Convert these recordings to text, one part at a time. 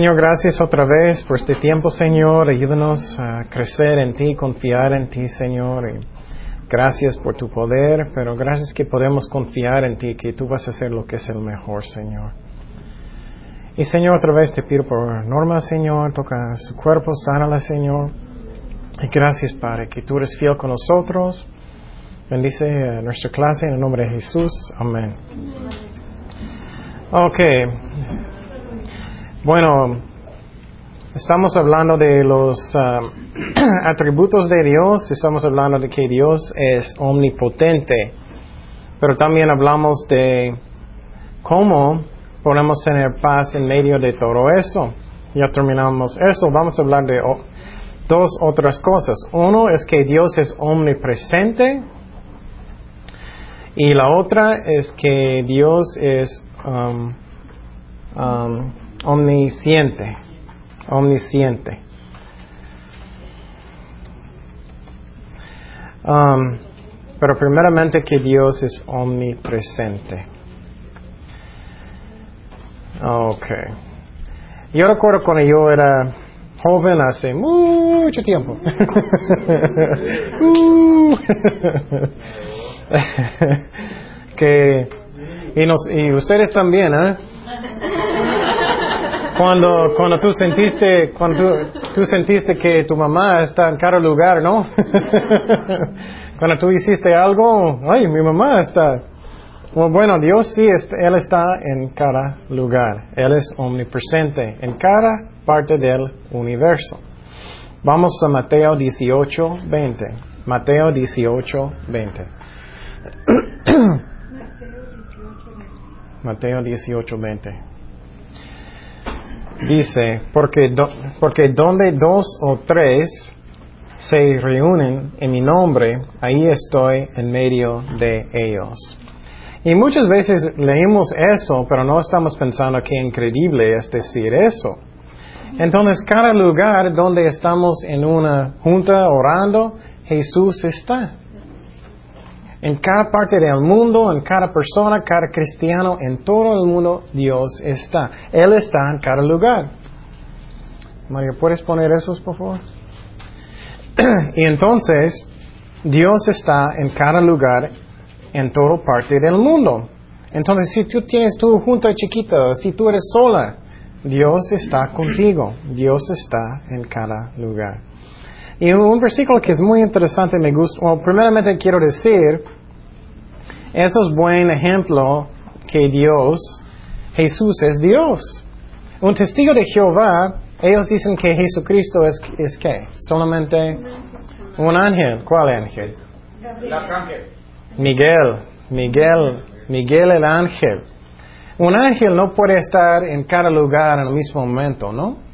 Señor, gracias otra vez por este tiempo, Señor. Ayúdanos a crecer en ti, confiar en ti, Señor. Gracias por tu poder, pero gracias que podemos confiar en ti, que tú vas a hacer lo que es el mejor, Señor. Y Señor, otra vez te pido por Norma, Señor, toca su cuerpo, sánala, Señor. Y gracias, Padre, que tú eres fiel con nosotros. Bendice nuestra clase en el nombre de Jesús. Amén. Ok. Bueno, estamos hablando de los uh, atributos de Dios, estamos hablando de que Dios es omnipotente, pero también hablamos de cómo podemos tener paz en medio de todo eso. Ya terminamos eso, vamos a hablar de dos otras cosas. Uno es que Dios es omnipresente y la otra es que Dios es um, um, omnisciente, omnisciente. Um, pero primeramente que Dios es omnipresente. Ok. Yo recuerdo cuando yo era joven hace mucho tiempo. Uh. que y, nos, y ustedes también, ¿eh? Cuando, cuando tú sentiste, cuando tú, sentiste que tu mamá está en cada lugar, ¿no? cuando tú hiciste algo, ay, mi mamá está. Bueno, Dios sí, Él está en cada lugar. Él es omnipresente en cada parte del universo. Vamos a Mateo 18, 20. Mateo 18, 20. Mateo 18, 20. Dice, porque, porque donde dos o tres se reúnen en mi nombre, ahí estoy en medio de ellos. Y muchas veces leemos eso, pero no estamos pensando que increíble es decir eso. Entonces, cada lugar donde estamos en una junta orando, Jesús está. En cada parte del mundo, en cada persona, cada cristiano, en todo el mundo, Dios está. Él está en cada lugar. María, ¿puedes poner esos, por favor? y entonces, Dios está en cada lugar, en toda parte del mundo. Entonces, si tú tienes tu junta chiquita, si tú eres sola, Dios está contigo. Dios está en cada lugar. Y un versículo que es muy interesante, me gusta, bueno, primeramente quiero decir, eso es buen ejemplo que Dios, Jesús es Dios. Un testigo de Jehová, ellos dicen que Jesucristo es, es qué? Solamente un ángel. ¿Cuál ángel? Miguel, Miguel, Miguel el ángel. Un ángel no puede estar en cada lugar en el mismo momento, ¿no?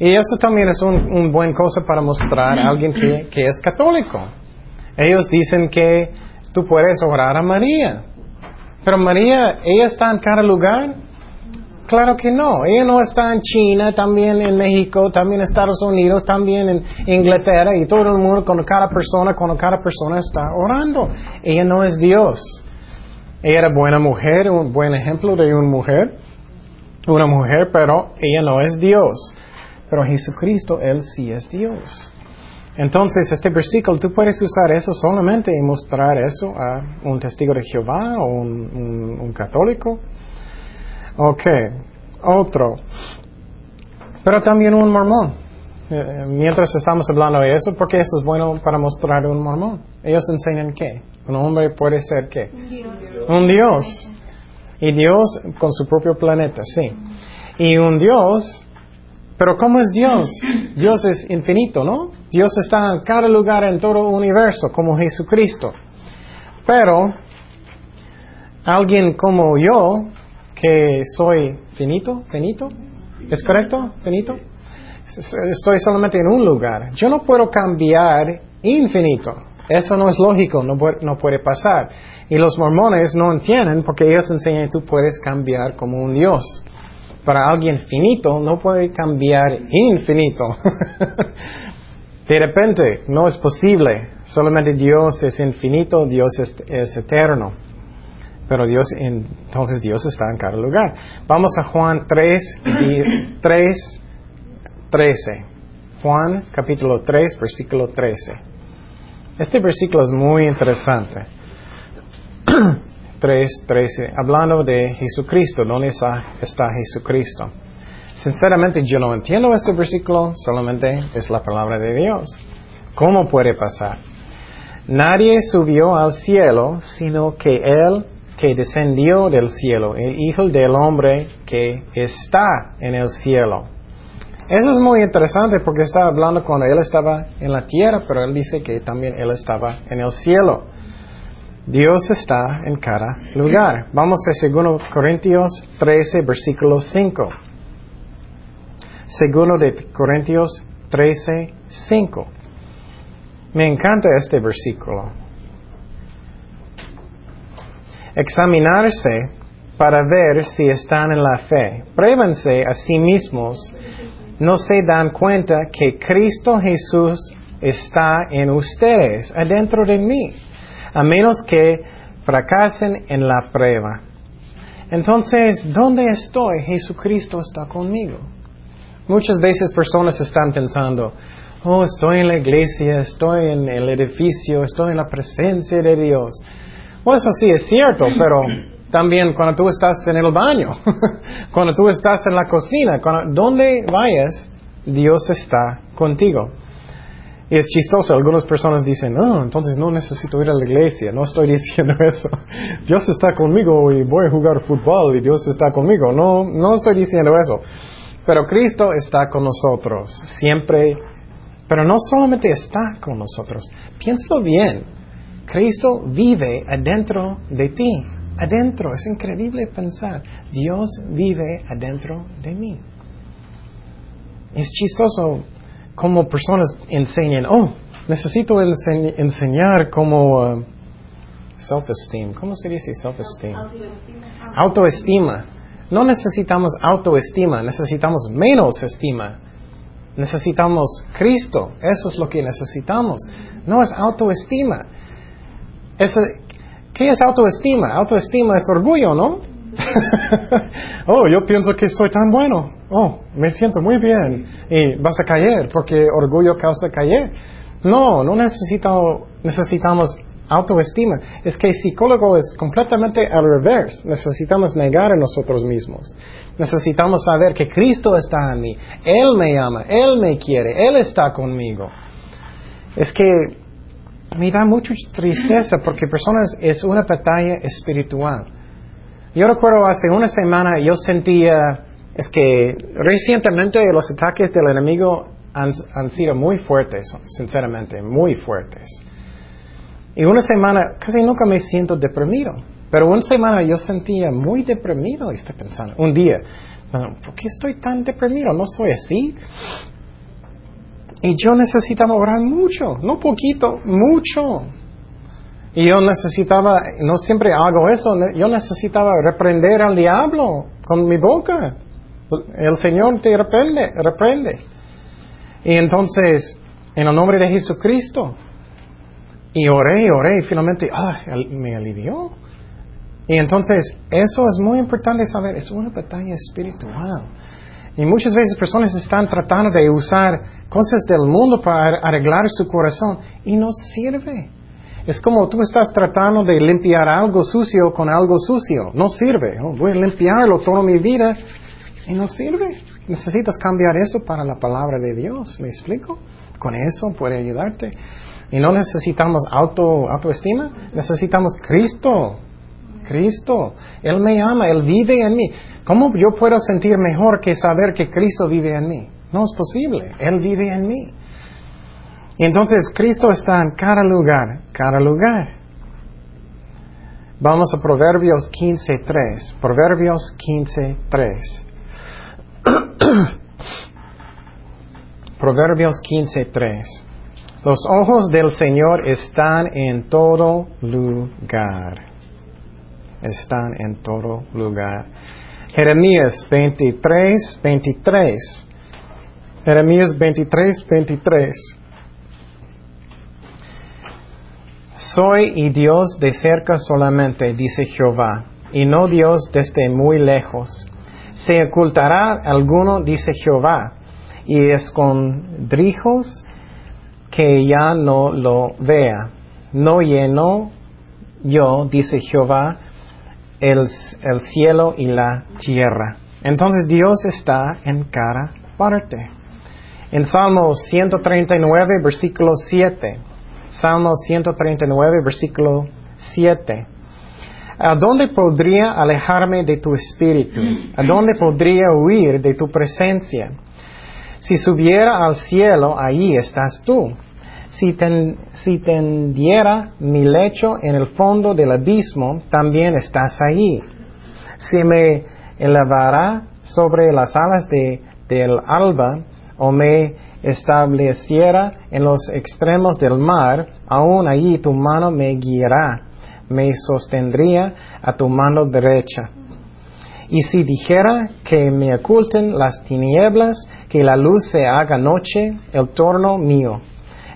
Y eso también es un, un buen cosa para mostrar a alguien que, que es católico. Ellos dicen que tú puedes orar a María. Pero María, ¿ella está en cada lugar? Claro que no. Ella no está en China, también en México, también en Estados Unidos, también en Inglaterra y todo el mundo, con cada persona, cuando cada persona está orando. Ella no es Dios. Ella era buena mujer, un buen ejemplo de una mujer, una mujer, pero ella no es Dios. Pero Jesucristo, Él sí es Dios. Entonces, este versículo, tú puedes usar eso solamente y mostrar eso a un testigo de Jehová o un, un, católico. Ok, otro. Pero también un mormón. Eh, mientras estamos hablando de eso, porque eso es bueno para mostrar un mormón. Ellos enseñan qué. Un hombre puede ser qué. Un Dios. Un Dios. Y Dios con su propio planeta, sí. Y un Dios pero ¿cómo es Dios? Dios es infinito, ¿no? Dios está en cada lugar en todo el universo, como Jesucristo. Pero alguien como yo, que soy finito, finito, ¿es correcto? Finito. Estoy solamente en un lugar. Yo no puedo cambiar infinito. Eso no es lógico, no puede, no puede pasar. Y los mormones no entienden porque ellos enseñan que tú puedes cambiar como un Dios para alguien finito no puede cambiar infinito. de repente, no es posible. Solamente Dios es infinito, Dios es, eterno. Pero Dios, entonces Dios está en cada lugar. Vamos a Juan 3, 3, 13. Juan capítulo 3, versículo 13. Este versículo es muy interesante. 3, 13. Hablando de Jesucristo, ¿dónde está, está Jesucristo? Sinceramente yo no entiendo este versículo, solamente es la palabra de Dios. ¿Cómo puede pasar? Nadie subió al cielo, sino que Él que descendió del cielo, el Hijo del Hombre que está en el cielo. Eso es muy interesante porque está hablando cuando Él estaba en la tierra, pero Él dice que también Él estaba en el cielo. Dios está en cada lugar. Vamos a 2 Corintios 13, versículo 5. Segundo de Corintios 13, 5. Me encanta este versículo examinarse para ver si están en la fe. Pruébense a sí mismos. No se dan cuenta que Cristo Jesús está en ustedes, adentro de mí, a menos que fracasen en la prueba. Entonces, ¿dónde estoy? Jesucristo está conmigo. Muchas veces personas están pensando, oh, estoy en la iglesia, estoy en el edificio, estoy en la presencia de Dios. Pues eso sí es cierto, pero también cuando tú estás en el baño, cuando tú estás en la cocina, donde vayas, Dios está contigo. Y es chistoso, algunas personas dicen, no, entonces no necesito ir a la iglesia, no estoy diciendo eso. Dios está conmigo y voy a jugar fútbol y Dios está conmigo. No, no estoy diciendo eso. Pero Cristo está con nosotros, siempre. Pero no solamente está con nosotros, piénsalo bien. Cristo vive adentro de ti, adentro. Es increíble pensar, Dios vive adentro de mí. Es chistoso como personas enseñan, oh, necesito enseñar como uh, self-esteem. ¿Cómo se dice self-esteem? Autoestima. No necesitamos autoestima, necesitamos menos estima. Necesitamos Cristo. Eso es lo que necesitamos. No es autoestima. ¿Qué es autoestima? Autoestima es orgullo, ¿no? oh, yo pienso que soy tan bueno. Oh, me siento muy bien. Y vas a caer porque orgullo causa caer. No, no necesito, necesitamos autoestima. Es que el psicólogo es completamente al revés. Necesitamos negar a nosotros mismos. Necesitamos saber que Cristo está en mí. Él me ama, Él me quiere, Él está conmigo. Es que me da mucha tristeza porque personas es una batalla espiritual. Yo recuerdo hace una semana yo sentía, es que recientemente los ataques del enemigo han, sido muy fuertes, sinceramente, muy fuertes. Y una semana casi nunca me siento deprimido, pero una semana yo sentía muy deprimido, estoy pensando, un día, ¿por qué estoy tan deprimido? No soy así. Y yo necesitaba orar mucho, no poquito, mucho. Y yo necesitaba, no siempre hago eso, yo necesitaba reprender al diablo con mi boca. El Señor te reprende, reprende. Y entonces, en el nombre de Jesucristo, y oré, oré, y finalmente, ah, me alivió. Y entonces, eso es muy importante saber, es una batalla espiritual. Y muchas veces personas están tratando de usar cosas del mundo para arreglar su corazón y no sirve. Es como tú estás tratando de limpiar algo sucio con algo sucio. No sirve. Oh, voy a limpiarlo toda mi vida y no sirve. Necesitas cambiar eso para la palabra de Dios. ¿Me explico? Con eso puede ayudarte. Y no necesitamos auto, autoestima, necesitamos Cristo. Cristo. Él me ama, Él vive en mí. ¿Cómo yo puedo sentir mejor que saber que Cristo vive en mí? No es posible. Él vive en mí. Y entonces Cristo está en cada lugar, cada lugar. Vamos a Proverbios 15.3. Proverbios 15.3. Proverbios 15.3. Los ojos del Señor están en todo lugar están en todo lugar. Jeremías 23, 23. Jeremías 23, 23. Soy y Dios de cerca solamente, dice Jehová, y no Dios desde muy lejos. Se ocultará alguno, dice Jehová, y escondrijos que ya no lo vea. No lleno yo, dice Jehová, el, el cielo y la tierra. Entonces Dios está en cada parte. En Salmo 139, versículo 7. Salmo 139, versículo 7. ¿A dónde podría alejarme de tu espíritu? ¿A dónde podría huir de tu presencia? Si subiera al cielo, ahí estás tú. Si, tendiera mi lecho en el fondo del abismo, también estás ahí. Si me elevará sobre las alas de, del alba, o me estableciera en los extremos del mar, aún allí tu mano me guiará, me sostendría a tu mano derecha. Y si dijera que me oculten las tinieblas, que la luz se haga noche, el torno mío.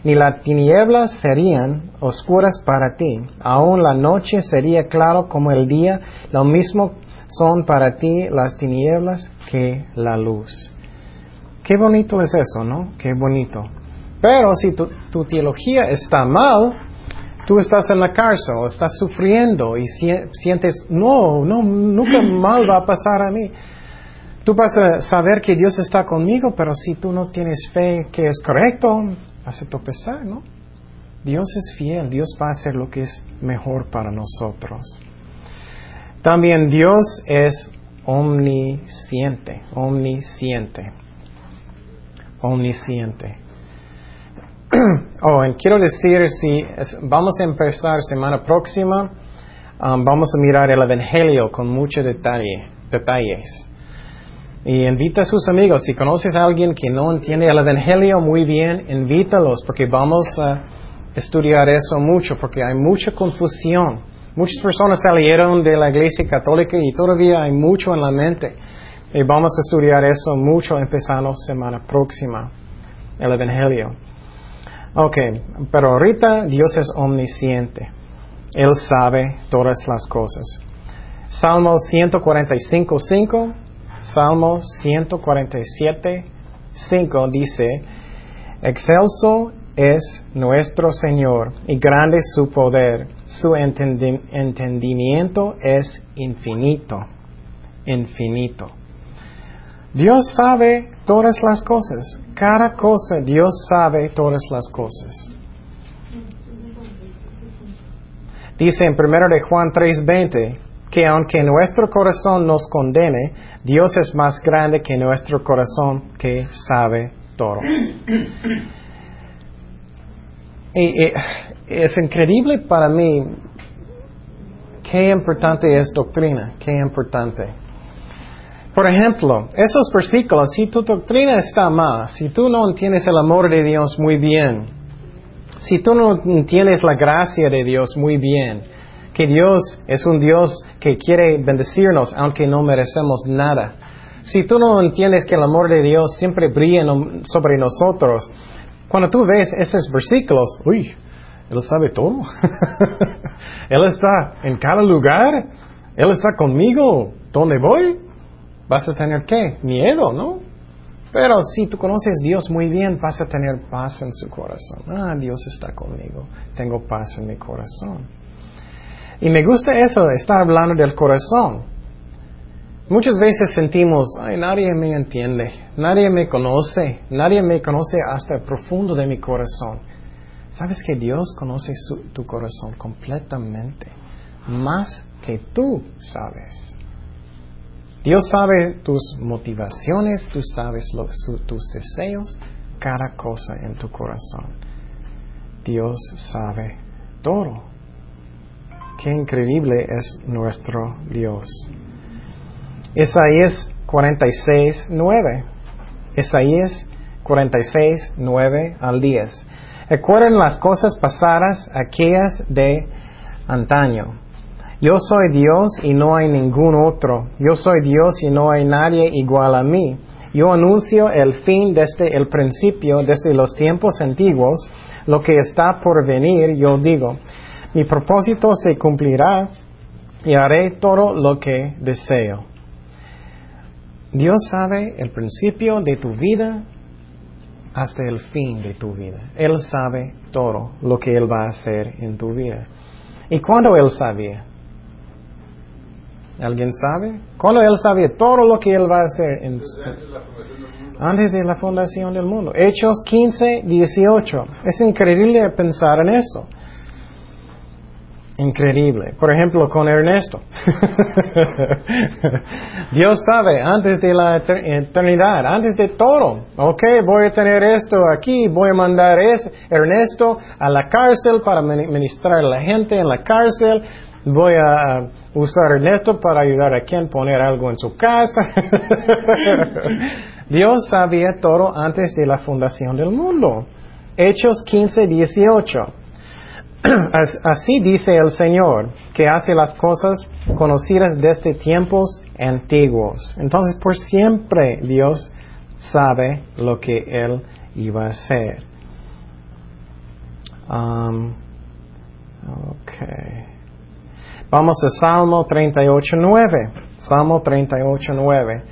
Ni las tinieblas serían oscuras para ti, aún la noche sería claro como el día, lo mismo son para ti las tinieblas que la luz. Qué bonito es eso, ¿no? Qué bonito. Pero si tu, teología está mal, tú estás en la cárcel, estás sufriendo y sientes, no, no, nunca mal va a pasar a mí. Tú vas a saber que Dios está conmigo, pero si tú no tienes fe que es correcto, vas a tropezar, ¿no? Dios es fiel, Dios va a hacer lo que es mejor para nosotros. También Dios es omnisciente, omnisciente omnisciente. oh, quiero decir, si vamos a empezar semana próxima, um, vamos a mirar el Evangelio con mucho detalle, detalles. Y invita a sus amigos. Si conoces a alguien que no entiende el Evangelio muy bien, invítalos porque vamos a estudiar eso mucho, porque hay mucha confusión. Muchas personas salieron de la iglesia católica y todavía hay mucho en la mente. Y vamos a estudiar eso mucho empezando semana próxima, el Evangelio. Ok, pero ahorita Dios es omnisciente. Él sabe todas las cosas. Salmo 145, 5, Salmo 147, 5 dice, Excelso es nuestro Señor y grande su poder. Su entendimiento es infinito, infinito. Dios sabe todas las cosas. Cada cosa, Dios sabe todas las cosas. Dice en 1 de Juan 3:20 que aunque nuestro corazón nos condene, Dios es más grande que nuestro corazón que sabe todo. y, es increíble para mí qué importante es doctrina, qué importante. Por ejemplo, esos versículos, si tu doctrina está mal, si tú no entiendes el amor de Dios muy bien, si tú no entiendes la gracia de Dios muy bien, que Dios es un Dios que quiere bendecirnos aunque no merecemos nada, si tú no entiendes que el amor de Dios siempre brilla sobre nosotros, cuando tú ves esos versículos, uy, Él sabe todo. él está en cada lugar. Él está conmigo. ¿Dónde voy? Vas a tener qué? Miedo, ¿no? Pero si tú conoces a Dios muy bien, vas a tener paz en su corazón. Ah, Dios está conmigo, tengo paz en mi corazón. Y me gusta eso, está hablando del corazón. Muchas veces sentimos, ay, nadie me entiende, nadie me conoce, nadie me conoce hasta el profundo de mi corazón. ¿Sabes que Dios conoce tu corazón completamente? Más que tú sabes. Dios sabe tus motivaciones, tú sabes tus deseos, cada cosa en tu corazón. Dios sabe todo. Qué increíble es nuestro Dios. Isaías 46, 9. Isaías 46, 9 al 10. Recuerden las cosas pasadas, aquellas de antaño yo soy Dios y no hay ningún otro. Yo soy Dios y no hay nadie igual a mí. Yo anuncio el fin desde el principio, desde los tiempos antiguos, lo que está por venir, yo digo. Mi propósito se cumplirá y haré todo lo que deseo. Dios sabe el principio de tu vida hasta el fin de tu vida. Él sabe todo lo que Él va a hacer en tu vida. ¿Y cuándo Él sabía? ¿Alguien sabe? ¿Cuándo Él sabía todo lo que Él va a hacer en. Antes de la fundación del mundo. Hechos 15, 18. Es increíble pensar en eso. Increíble. Por ejemplo, con Ernesto. Dios sabe, antes de la eternidad, antes de todo. Ok, voy a tener esto aquí, voy a mandar ese Ernesto a la cárcel para ministrar a la gente en la cárcel. Voy a usar Ernesto para ayudar a quien poner algo en su casa. Dios sabía todo antes de la fundación del mundo. Hechos 15, 18. Así dice el Señor, que hace las cosas conocidas desde tiempos antiguos. Entonces, por siempre Dios sabe lo que Él iba a hacer. Um, okay. Vamos a Salmo 38.9. Salmo 38.9.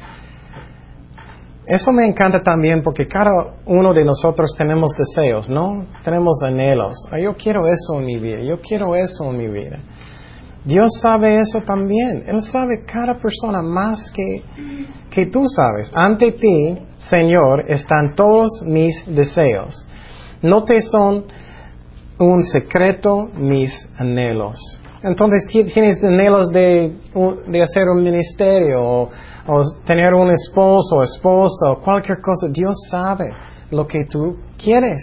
Eso me encanta también porque cada uno de nosotros tenemos deseos, ¿no? Tenemos anhelos. Ah, yo quiero eso en mi vida, yo quiero eso en mi vida. Dios sabe eso también. Él sabe cada persona más que, que tú sabes. Ante ti, Señor, están todos mis deseos. No te son un secreto mis anhelos. Entonces tienes anhelos de, de hacer un ministerio o o tener un esposo o esposa o cualquier cosa. Dios sabe lo que tú quieres.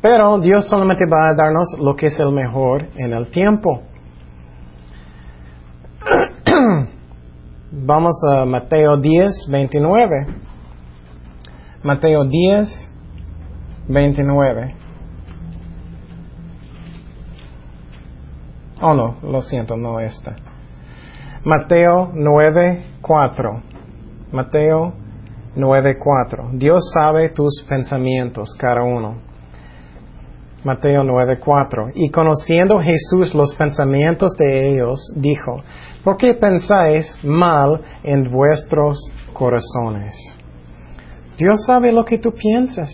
Pero Dios solamente va a darnos lo que es el mejor en el tiempo. Vamos a Mateo 10, 29. Mateo 10, 29. Oh no, lo siento, no está. Mateo 9:4. Mateo 9:4. Dios sabe tus pensamientos, cada uno. Mateo 9:4. Y conociendo Jesús los pensamientos de ellos, dijo, ¿por qué pensáis mal en vuestros corazones? Dios sabe lo que tú piensas.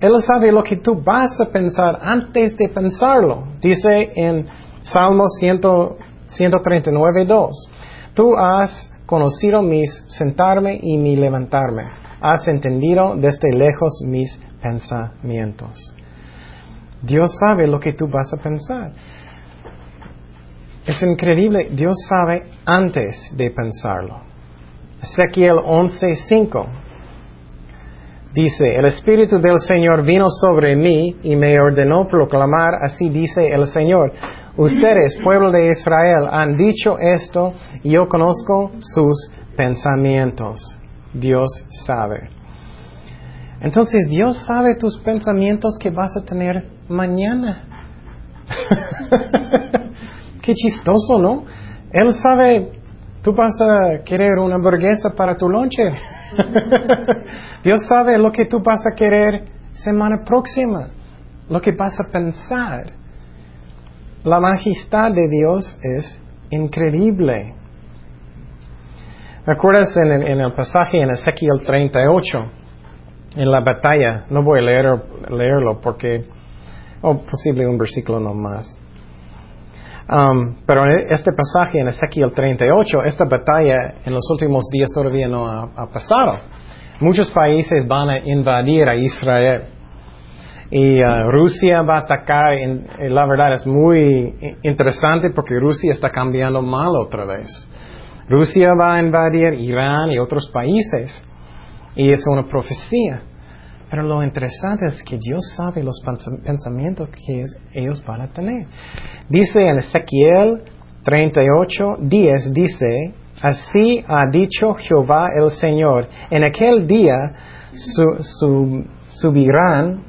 Él sabe lo que tú vas a pensar antes de pensarlo. Dice en Salmo 100, 139.2. Tú has conocido mis sentarme y mi levantarme. Has entendido desde lejos mis pensamientos. Dios sabe lo que tú vas a pensar. Es increíble, Dios sabe antes de pensarlo. Ezequiel 11:5 dice, el Espíritu del Señor vino sobre mí y me ordenó proclamar, así dice el Señor, Ustedes, pueblo de Israel, han dicho esto y yo conozco sus pensamientos. Dios sabe. Entonces Dios sabe tus pensamientos que vas a tener mañana. Qué chistoso, ¿no? Él sabe, tú vas a querer una hamburguesa para tu lonche. Dios sabe lo que tú vas a querer semana próxima, lo que vas a pensar. La majestad de Dios es increíble. ¿Recuerdas en en el pasaje en Ezequiel 38, en la batalla? No voy a leer, leerlo porque, o oh, posible un versículo nomás. Um, pero en este pasaje en Ezequiel 38, esta batalla en los últimos días todavía no ha pasado. Muchos países van a invadir a Israel y uh, Rusia va a atacar. En, la verdad es muy interesante porque Rusia está cambiando mal otra vez. Rusia va a invadir Irán y otros países y es una profecía. Pero lo interesante es que Dios sabe los pensamientos que ellos van a tener. Dice en Ezequiel 38, 10, dice, así ha dicho Jehová el Señor, en aquel día subirán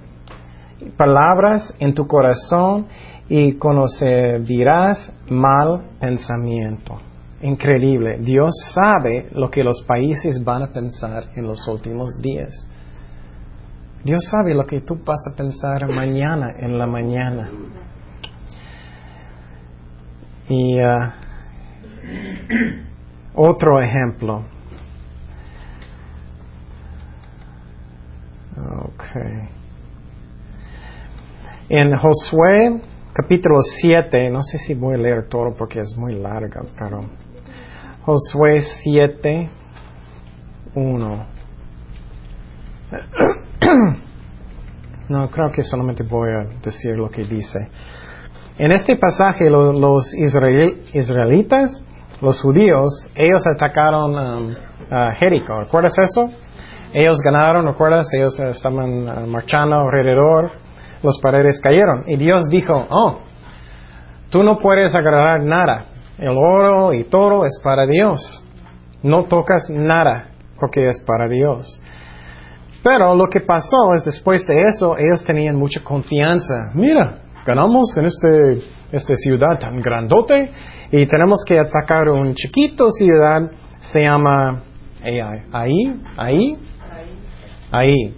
palabras en tu corazón y conocerás mal pensamiento. Increíble. Dios sabe lo que los países van a pensar en los últimos días. Dios sabe lo que tú vas a pensar mañana en la mañana. Y uh, otro ejemplo. Okay. En Josué capítulo 7, no sé si voy a leer todo porque es muy larga, pero Josué 7, 1. No, creo que solamente voy a decir lo que dice. En este pasaje los israelitas, los judíos, ellos atacaron um, a Jericó. ¿Recuerdas eso? Ellos ganaron, ¿recuerdas? Ellos estaban uh, marchando alrededor, los paredes cayeron. Y Dios dijo, oh, tú no puedes agarrar nada. El oro y todo es para Dios. No tocas nada porque es para Dios. Pero lo que pasó es después de eso, ellos tenían mucha confianza. Mira, ganamos en este, esta ciudad tan grandote y tenemos que atacar un chiquito ciudad, se llama ahí, ahí, ahí.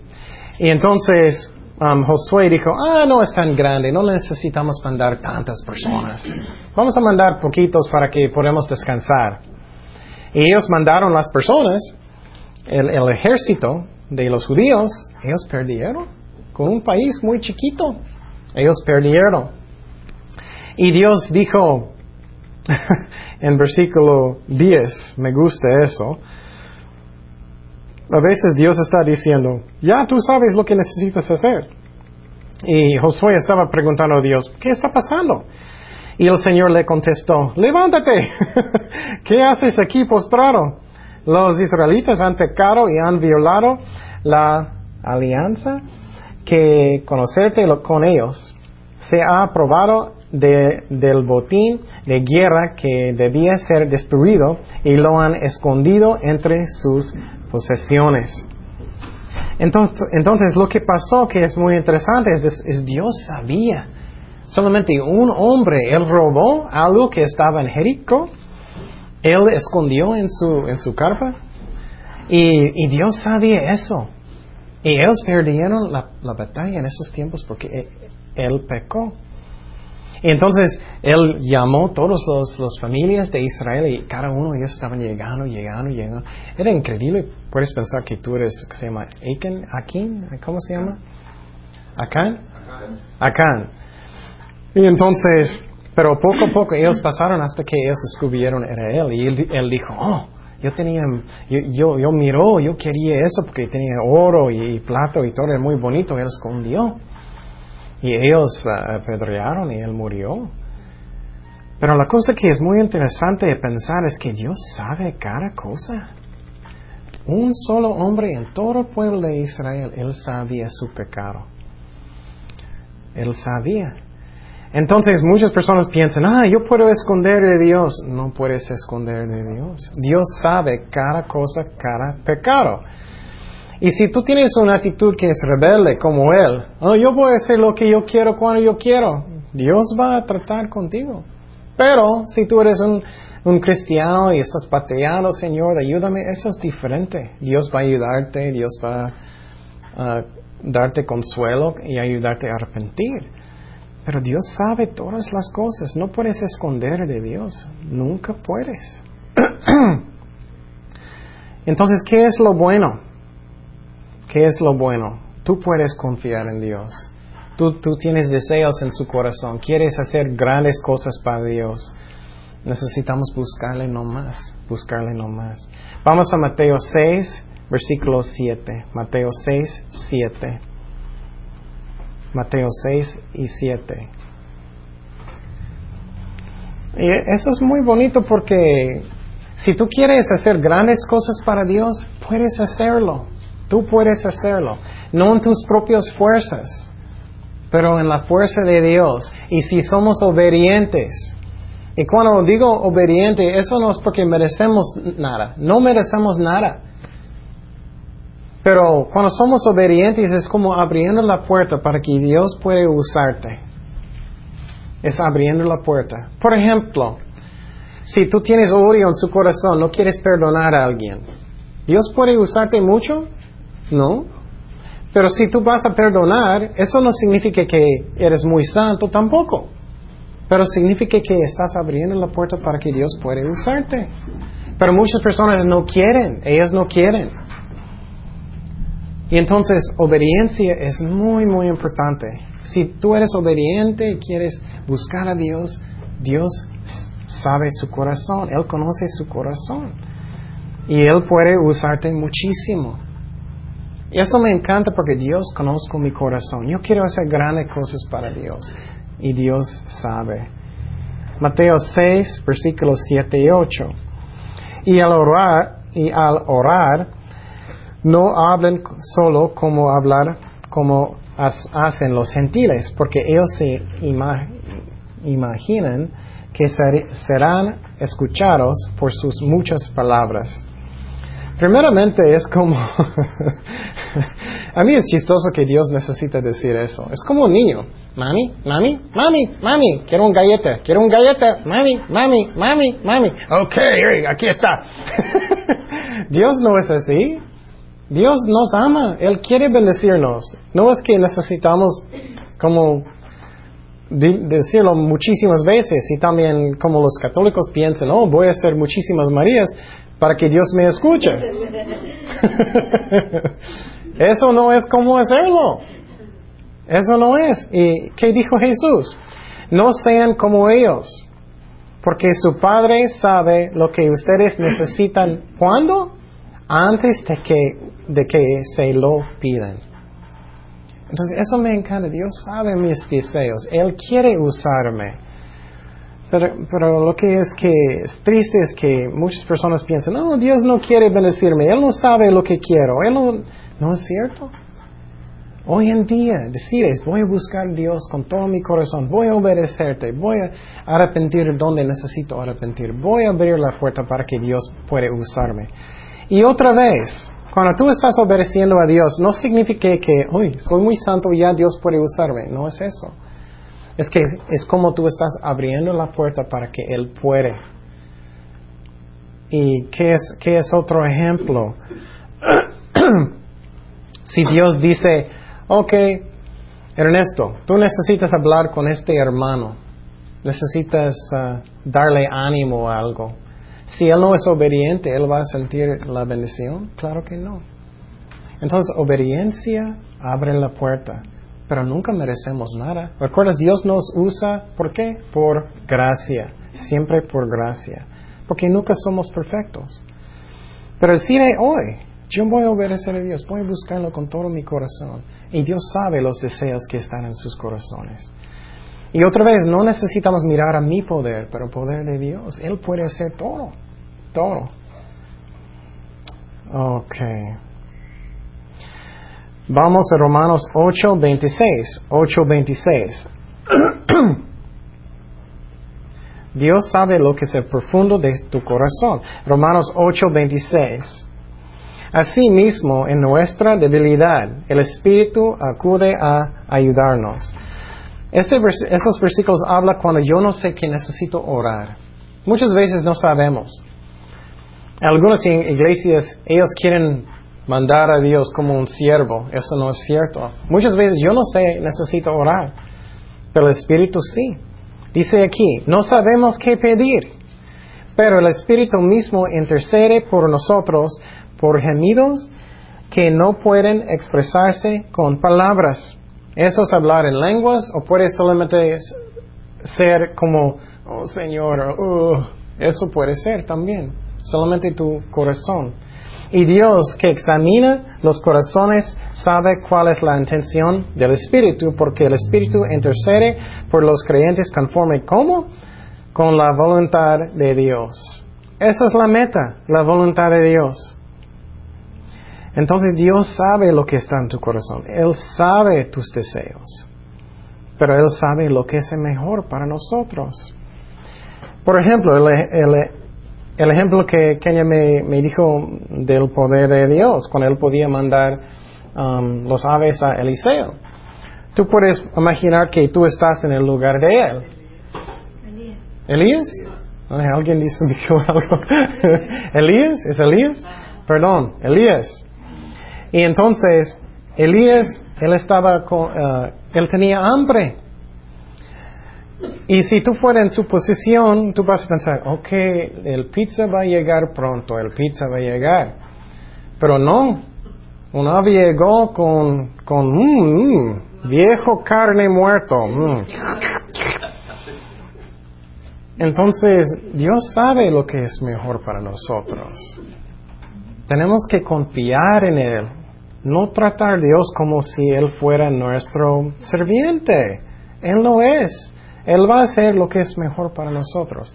Y entonces um, Josué dijo, ah, no es tan grande, no necesitamos mandar tantas personas. Vamos a mandar poquitos para que podamos descansar. Y ellos mandaron las personas, el, el ejército de los judíos, ellos perdieron con un país muy chiquito. Ellos perdieron. Y Dios dijo en versículo 10, me gusta eso, a veces Dios está diciendo, ya tú sabes lo que necesitas hacer. Y Josué estaba preguntando a Dios, ¿qué está pasando? Y el Señor le contestó, levántate, ¿qué haces aquí postrado? Los israelitas han pecado y han violado la alianza que conocerte con ellos. Se ha aprobado del botín de guerra que debía ser destruido y lo han escondido entre sus posesiones. Entonces, entonces, lo que pasó, que es muy interesante, es, Dios sabía. Solamente un hombre, él robó algo que estaba en Jericó, él escondió en su, en su carpa, y, Dios sabía eso. Y ellos perdieron la, la batalla en esos tiempos porque él pecó. Y entonces él llamó todas las familias de Israel y cada uno de ellos estaban llegando, llegando, llegando. Era increíble. Puedes pensar que tú eres, que se llama Akin, Akin, ¿cómo se llama? Acán. Acán. Y entonces, pero poco a poco ellos pasaron hasta que ellos descubrieron era él. Y él, dijo, oh, yo tenía, yo, yo, yo miró, yo quería eso porque tenía oro y, y y todo, era muy bonito, él escondió. Y ellos uh, apedrearon y él murió. Pero la cosa que es muy interesante de pensar es que Dios sabe cada cosa. Un solo hombre en todo el pueblo de Israel, él sabía su pecado. Él sabía. Entonces muchas personas piensan, ah, yo puedo esconder de Dios. No puedes esconder de Dios. Dios sabe cada cosa, cada pecado. Y si tú tienes una actitud que es rebelde como Él, oh, yo voy a hacer lo que yo quiero cuando yo quiero, Dios va a tratar contigo. Pero si tú eres un, un cristiano y estás pateando, Señor, ayúdame, eso es diferente. Dios va a ayudarte, Dios va a darte consuelo y ayudarte a arrepentir. Pero Dios sabe todas las cosas, no puedes esconder de Dios, nunca puedes. Entonces, ¿qué es lo bueno? ¿Qué es lo bueno? Tú puedes confiar en Dios. Tú, tú tienes deseos en su corazón. Quieres hacer grandes cosas para Dios. Necesitamos buscarle no más. Buscarle no más. Vamos a Mateo 6, versículo 7. Mateo 6, 7. Mateo 6 y 7. Y eso es muy bonito porque si tú quieres hacer grandes cosas para Dios, puedes hacerlo. Tú puedes hacerlo, no en tus propias fuerzas, pero en la fuerza de Dios. Y si somos obedientes, y cuando digo obediente, eso no es porque merecemos nada, no merecemos nada. Pero cuando somos obedientes es como abriendo la puerta para que Dios pueda usarte. Es abriendo la puerta. Por ejemplo, si tú tienes odio en su corazón, no quieres perdonar a alguien, ¿Dios puede usarte mucho? No. Pero si tú vas a perdonar, eso no significa que eres muy santo tampoco. Pero significa que estás abriendo la puerta para que Dios pueda usarte. Pero muchas personas no quieren, ellas no quieren. Y entonces obediencia es muy, muy importante. Si tú eres obediente y quieres buscar a Dios, Dios sabe su corazón, Él conoce su corazón. Y Él puede usarte muchísimo. Y eso me encanta porque Dios conoce mi corazón. Yo quiero hacer grandes cosas para Dios. Y Dios sabe. Mateo 6, versículos 7 y 8. Y al orar, y al orar, no hablen solo como hablar como hacen los gentiles, porque ellos se imaginan que serán escuchados por sus muchas palabras. Primeramente es como, a mí es chistoso que Dios necesita decir eso. Es como un niño. Mami, mami, mami, mami, quiero un galleta, quiero un galleta, mami, mami, mami, mami. Ok, aquí está. Dios no es así. Dios nos ama, Él quiere bendecirnos. No es que necesitamos como decirlo muchísimas veces y también como los católicos piensan, oh, voy a hacer muchísimas Marías para que Dios me escuche. Eso no es como hacerlo. Eso no es. ¿Y qué dijo Jesús? No sean como ellos, porque su Padre sabe lo que ustedes necesitan. ¿Cuándo? Antes de que, de que se lo pidan. Entonces, eso me encanta. Dios sabe mis deseos. Él quiere usarme. Pero, lo que es que es triste es que muchas personas piensan, no, Dios no quiere bendecirme, Él no sabe lo que quiero, Él no, no es cierto. Hoy en día decides, voy a buscar a Dios con todo mi corazón, voy a obedecerte, voy a arrepentir donde necesito arrepentir, voy a abrir la puerta para que Dios pueda usarme. Y otra vez, cuando tú estás obedeciendo a Dios, no significa que, uy, soy muy santo y ya Dios puede usarme, no es eso. Es que es como tú estás abriendo la puerta para que Él puede. ¿Y qué es, qué es otro ejemplo? si Dios dice, ok, Ernesto, tú necesitas hablar con este hermano, necesitas uh, darle ánimo a algo. Si él no es obediente, ¿él va a sentir la bendición? Claro que no. Entonces, obediencia abre la puerta pero nunca merecemos nada. ¿Recuerdas? Dios nos usa, ¿por qué? Por gracia, siempre por gracia, porque nunca somos perfectos. Pero decide hoy, yo voy a obedecer a Dios, voy a buscarlo con todo mi corazón. Y Dios sabe los deseos que están en sus corazones. Y otra vez, no necesitamos mirar a mi poder, pero el poder de Dios. Él puede hacer todo, todo. Okay. Vamos a Romanos 8:26. 8:26. Dios sabe lo que es el profundo de tu corazón. Romanos 8:26. Asimismo, en nuestra debilidad, el Espíritu acude a ayudarnos. Este esos versículos hablan cuando yo no sé que necesito orar. Muchas veces no sabemos. Algunas iglesias, ellos quieren mandar a Dios como un siervo. Eso no es cierto. Muchas veces yo no sé, necesito orar, pero el Espíritu sí. Dice aquí, no sabemos qué pedir, pero el Espíritu mismo intercede por nosotros por gemidos que no pueden expresarse con palabras. Eso es hablar en lenguas o puede solamente ser como, oh Señor, uh, eso puede ser también, solamente tu corazón. Y Dios que examina los corazones sabe cuál es la intención del Espíritu, porque el Espíritu intercede por los creyentes conforme ¿cómo? Con la voluntad de Dios. Esa es la meta, la voluntad de Dios. Entonces Dios sabe lo que está en tu corazón. Él sabe tus deseos. Pero Él sabe lo que es mejor para nosotros. Por ejemplo, el, el, el ejemplo que Kenya me, dijo del poder de Dios, cuando él podía mandar um, los aves a Eliseo. Tú puedes imaginar que tú estás en el lugar de él. ¿Elías? ¿Alguien dice algo? ¿Elías? ¿Es Elías? Perdón, Elías. Y entonces, Elías, él estaba con, eh, él tenía hambre. Y si tú fueras en su posición, tú vas a pensar, ok, el pizza va a llegar pronto, el pizza va a llegar. Pero no, un ave llegó con, con mm, mm, viejo carne muerto. Mm. Entonces, Dios sabe lo que es mejor para nosotros. Tenemos que confiar en Él, no tratar a Dios como si Él fuera nuestro serviente. Él no es. Él va a hacer lo que es mejor para nosotros.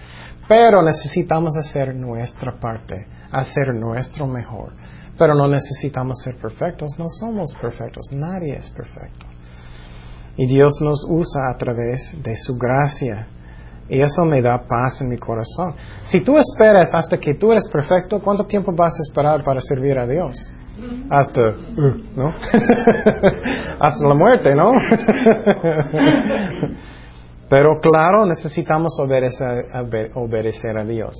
Pero necesitamos hacer nuestra parte, hacer nuestro mejor. Pero no necesitamos ser perfectos, no somos perfectos, nadie es perfecto. Y Dios nos usa a través de su gracia. Y eso me da paz en mi corazón. Si tú esperas hasta que tú eres perfecto, ¿cuánto tiempo vas a esperar para servir a Dios? Hasta, uh, ¿no? hasta la muerte, ¿no? Pero claro, necesitamos obedecer, obedecer a Dios.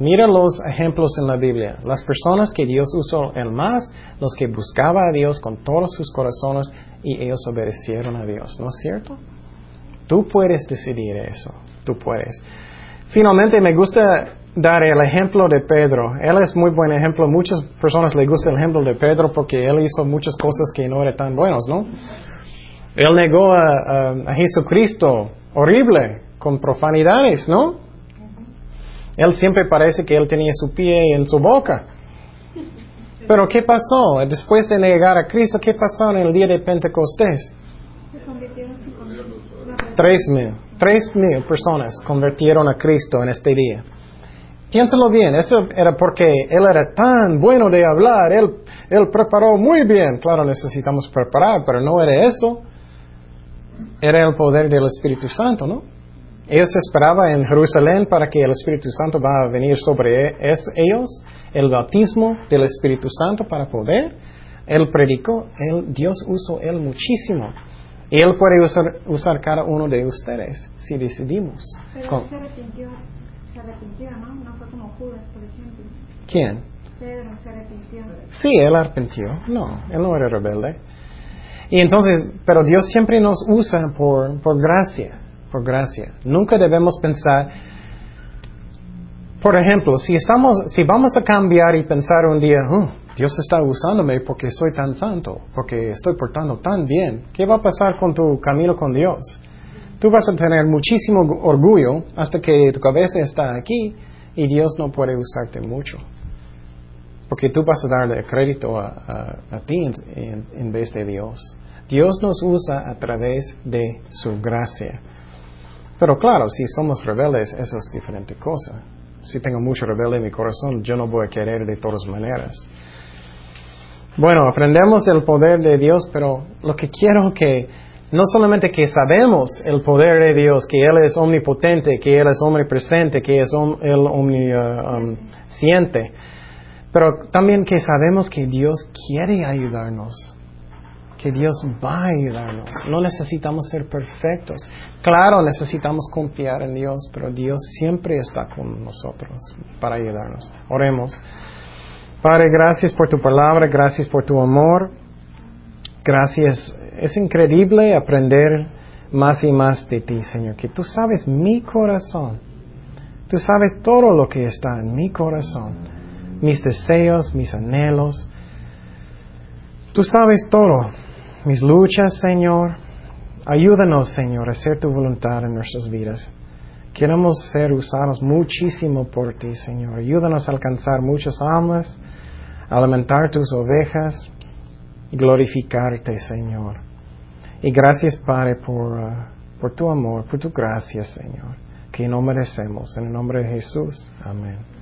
Mira los ejemplos en la Biblia. Las personas que Dios usó el más, los que buscaban a Dios con todos sus corazones y ellos obedecieron a Dios, ¿no es cierto? Tú puedes decidir eso, tú puedes. Finalmente me gusta dar el ejemplo de Pedro. Él es muy buen ejemplo. Muchas personas le gusta el ejemplo de Pedro porque él hizo muchas cosas que no eran tan buenas, ¿no? Él negó a, a Jesucristo horrible, con profanidades, ¿no? Él siempre parece que él tenía su pie en su boca. Pero ¿qué pasó? Después de negar a Cristo, ¿qué pasó en el día de Pentecostés? Tres mil, tres mil personas convirtieron a Cristo en este día. Piénsalo bien, eso era porque Él era tan bueno de hablar, Él, él preparó muy bien. Claro, necesitamos preparar, pero no era eso. Era el poder del Espíritu Santo, ¿no? Ellos esperaban en Jerusalén para que el Espíritu Santo va a venir sobre ellos, el bautismo del Espíritu Santo para poder. Él predicó, él, Dios usó él muchísimo. Él puede usar, usar cada uno de ustedes si decidimos. Pero se arrepintió, se arrepintió, ¿no? No fue como Judas, por ejemplo. ¿Quién? Pedro se arrepintió. Sí, él arrepintió. No, él no era rebelde. Y entonces, pero Dios siempre nos usa por, por gracia por gracia. Nunca debemos pensar, por ejemplo, si estamos, si vamos a cambiar y pensar un día, oh, Dios está usándome porque soy tan santo, porque estoy portando tan bien, ¿qué va a pasar con tu camino con Dios? Tú vas a tener muchísimo orgullo hasta que tu cabeza está aquí y Dios no puede usarte mucho. Porque tú vas a darle crédito a, ti en vez de Dios. Dios nos usa a través de su gracia. Pero claro, si somos rebeldes, eso es diferente cosa. Si tengo mucho rebelde en mi corazón, yo no voy a querer de todas maneras. Bueno, aprendemos del poder de Dios, pero lo que quiero que no solamente que sabemos el poder de Dios, que Él es omnipotente, que Él es omnipresente, que es Él omnisciente, uh, um, pero también que sabemos que Dios quiere ayudarnos que Dios va a ayudarnos. No necesitamos ser perfectos. Claro, necesitamos confiar en Dios, pero Dios siempre está con nosotros para ayudarnos. Oremos. Padre, gracias por tu palabra, gracias por tu amor. Gracias. Es increíble aprender más y más de ti, Señor, que tú sabes mi corazón. Tú sabes todo lo que está en mi corazón, mis deseos, mis anhelos. Tú sabes todo mis luchas, Señor. Ayúdanos, Señor, a hacer tu voluntad en nuestras vidas. Queremos ser usados muchísimo por ti, Señor. Ayúdanos a alcanzar muchas almas, alimentar tus ovejas glorificarte, Señor. Y gracias, Padre, por, uh, por tu amor, por tu gracia, Señor, que no merecemos. En el nombre de Jesús. Amén.